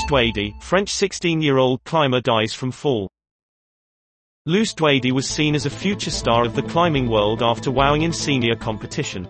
Luce Douady, French 16-year-old climber dies from fall. Luce Douady was seen as a future star of the climbing world after wowing in senior competition.